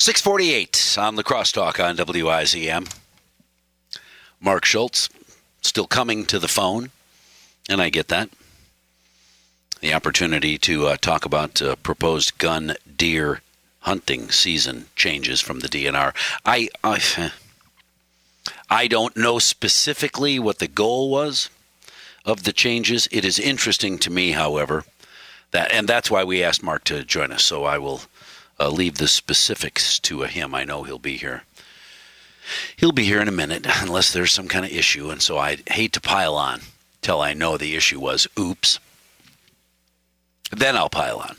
648 on the crosstalk on WIZM. Marc Schultz still coming to the phone, and I get that. The opportunity to uh, talk about uh, proposed gun deer hunting season changes from the DNR. I, I, I don't know specifically what the goal was of the changes. It is interesting to me, however, that and that's why we asked Marc to join us. So I will uh, leave the specifics to him. I know he'll be here. He'll be here in a minute, unless there's some kind of issue. And so I hate to pile on till I know the issue was oops. Then I'll pile on.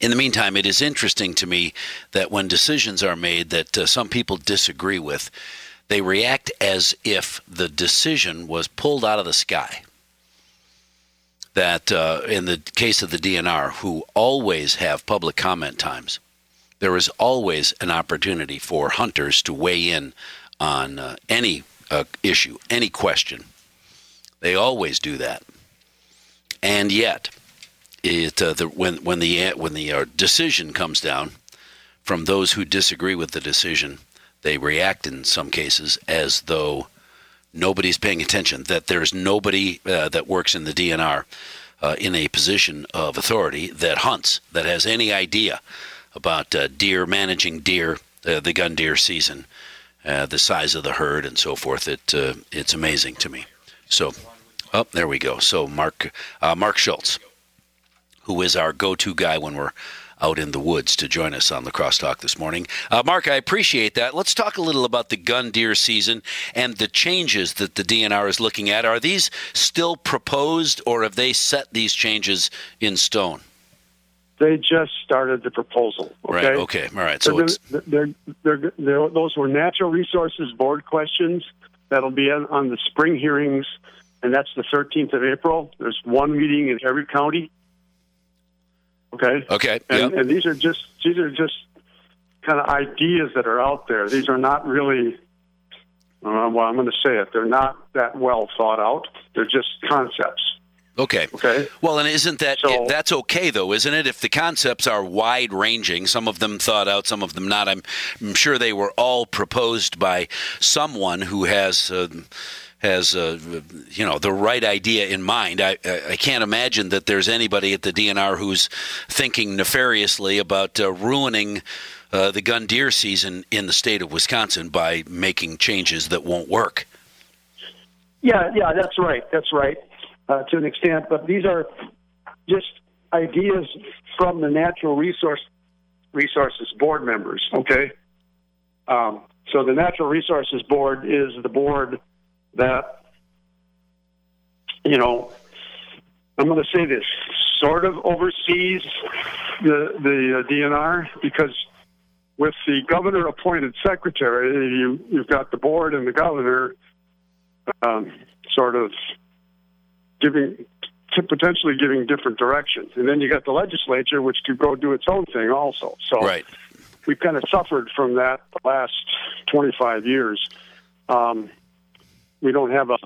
In the meantime, it is interesting to me that when decisions are made that uh, some people disagree with, they react as if the decision was pulled out of the sky that uh, in the case of the DNR, who always have public comment times, there is always an opportunity for hunters to weigh in on uh, any uh, issue, any question. They always do that, and yet, it uh, the, when when the when the uh, decision comes down from those who disagree with the decision, they react in some cases as though nobody's paying attention, that there's nobody uh, that works in the DNR uh, in a position of authority that hunts, that has any idea about uh, deer, managing deer, uh, the gun deer season, uh, the size of the herd, and so forth. It, uh, it's amazing to me. So, oh, there we go. So, Marc, Marc Schultz, who is our go to guy when we're out in the woods to join us on the crosstalk this morning. Uh, Marc, I appreciate that. Let's talk a little about the gun deer season and the changes that the DNR is looking at. Are these still proposed, or have they set these changes in stone? They just started the proposal. Okay. Right. Okay. All right. So they're, they're, they're, those were natural resources board questions that'll be on, on the spring hearings, and that's the 13th of April. There's one meeting in every county Okay. Okay. And, yep. and these are just these are just kind of ideas that are out there. These are not really. Uh, well, I'm going to say it. They're not that well thought out. They're just concepts. Okay. Okay. Well, and isn't that so, that's okay though, isn't it? If the concepts are wide ranging, some of them thought out, some of them not. I'm, I'm sure they were all proposed by someone who has. Uh, has uh, you know the right idea in mind. I, I can't imagine that there's anybody at the DNR who's thinking nefariously about uh, ruining uh, the gun deer season in the state of Wisconsin by making changes that won't work. Yeah, yeah, that's right. That's right uh, to an extent, but these are just ideas from the natural resource resources board members. Okay. Um, so the natural resources board is the board that, you know, I'm going to say this sort of oversees the the uh, DNR because with the governor appointed secretary, you you've got the board and the governor um, sort of giving potentially giving different directions, and then you got the legislature, which could go do its own thing also. So right. we've kind of suffered from that the last 25 years. Um, we don't have a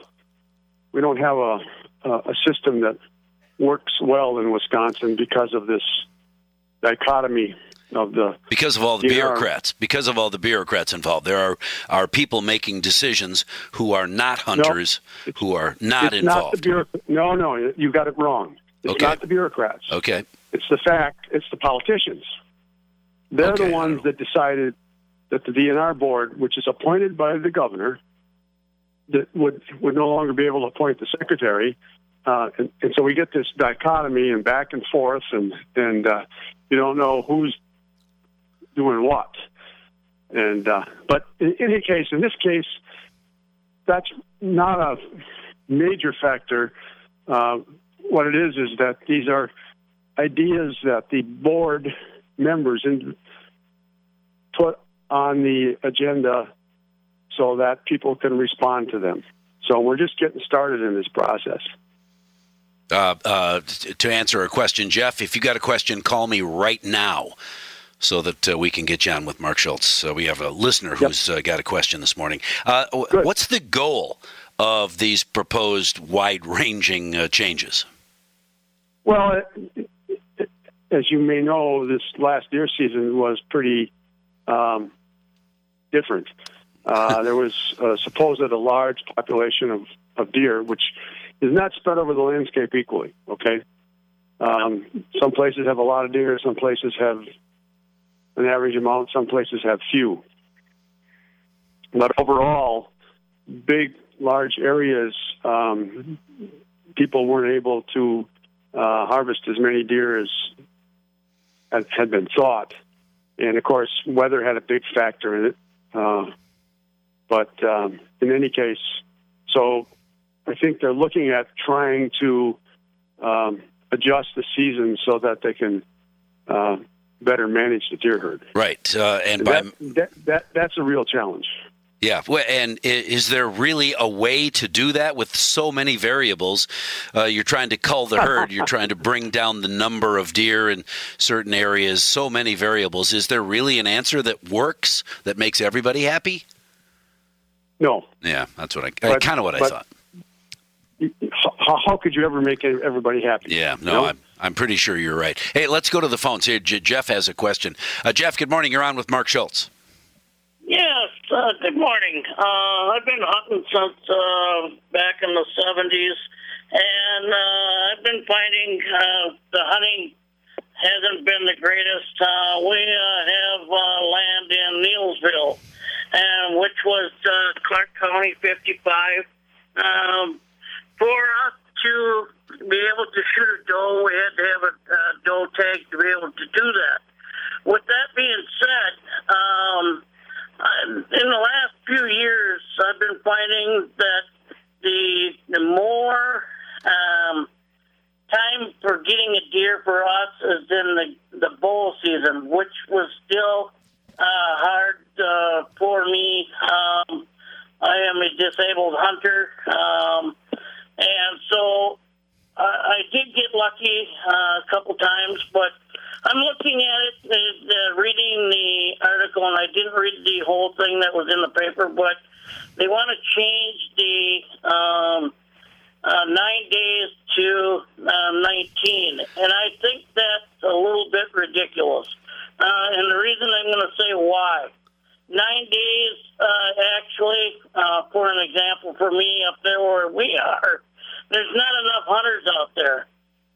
we don't have a a system that works well in Wisconsin because of this dichotomy of the because of all the bureaucrats because of all the bureaucrats involved. There are are people making decisions who are not hunters no, who are not it's involved not the no no you got it wrong. It's okay. not the bureaucrats. Okay. It's the fact it's the politicians. They're okay. the ones that decided that the DNR board which is appointed by the governor that would would no longer be able to appoint the secretary, uh, and, and, so we get this dichotomy and back and forth, and and uh, you don't know who's doing what. And uh, but in any case, in this case, that's not a major factor. Uh, what it is is that these are ideas that the board members in, put on the agenda so that people can respond to them. So we're just getting started in this process. Uh, uh, to answer a question, Jeff, if you got a question, call me right now so that uh, we can get you on with Marc Schultz. we have a listener who's yep. Uh, got a question this morning. Uh, what's the goal of these proposed wide ranging uh, changes? Well, as you may know, this last deer season was pretty um, different. Uh, there was uh, supposed a large population of, of deer, which is not spread over the landscape equally. Okay, um, some places have a lot of deer, some places have an average amount, some places have few. But overall, big, large areas, um, people weren't able to uh, harvest as many deer as had been thought. And of course, weather had a big factor in it. Uh, but um, in any case, so I think they're looking at trying to um, adjust the season so that they can uh, better manage the deer herd. Right, uh, and, and by that, that, that, that's a real challenge. Yeah, and is there really a way to do that with so many variables? Uh, you're trying to cull the herd, you're trying to bring down the number of deer in certain areas, so many variables. Is there really an answer that works that makes everybody happy? No. Yeah, that's what I kind of what I thought. How, how, could you ever make everybody happy? Yeah, no, I'm, I'm pretty sure you're right. Hey, let's go to the phones here. J- Jeff has a question. Uh, Jeff, good morning. You're on with Marc Schultz. Yes, uh, good morning. Uh, I've been hunting since uh, back in the 70s, and uh, I've been finding uh, the hunting hasn't been the greatest. Uh, we have land in Neillsville, and which was Clark County 55. Um, for us to be able to shoot a doe, we had to have a uh, doe tag to be able to do that. With that being said, um, in the last few years, I've been finding that the the more um, time for getting a deer for us is in the the bull season, which was still uh, hard uh, for me. Um, I am a disabled hunter. Um, and so uh, I did get lucky uh, a couple times, but I'm looking at it, uh, reading the article, and I didn't read the whole thing that was in the paper, but they want to change the um, uh, nine days to uh, 19. And I think that's a little bit ridiculous. Uh, and the reason I'm going to say why. Nine days, uh, actually, uh, for an example, for me up there where we are, there's not enough hunters out there,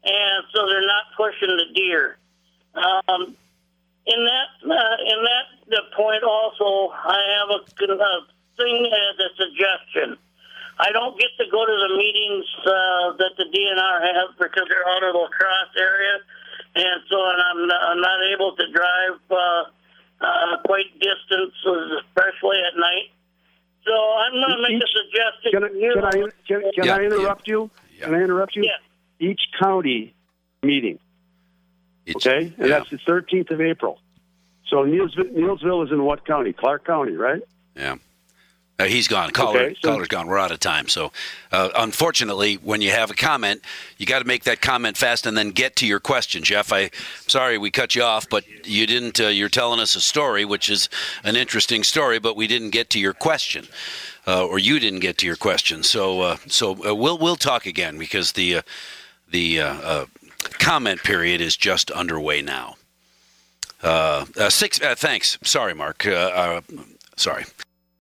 and so they're not pushing the deer. Um, in that, uh, in that the point, also, I have a, a thing as a suggestion. I don't get to go to the meetings uh, that the DNR has because they're out of the cross area, and so and I'm not, I'm not able to drive uh, uh, quite distances, especially at night. So I'm going to make a suggestion. Can I, can I, can, can yeah, I interrupt yeah. you? Yeah. Can I interrupt you? Yeah. Each county meeting. It's, okay? And that's the 13th of April. So Neillsville, Neillsville is in what county? Clark County, right? Yeah. Uh, he's gone. Caller, okay, so, caller's gone. We're out of time. So, uh, unfortunately, when you have a comment, you got to make that comment fast and then get to your question, Jeff. I, am sorry we cut you off, but you didn't. Uh, you're telling us a story, which is an interesting story, but we didn't get to your question, uh, or you didn't get to your question. So, uh, so uh, we'll we'll talk again because the the comment period is just underway now. Uh, uh, six. Uh, thanks. Sorry, Marc. sorry.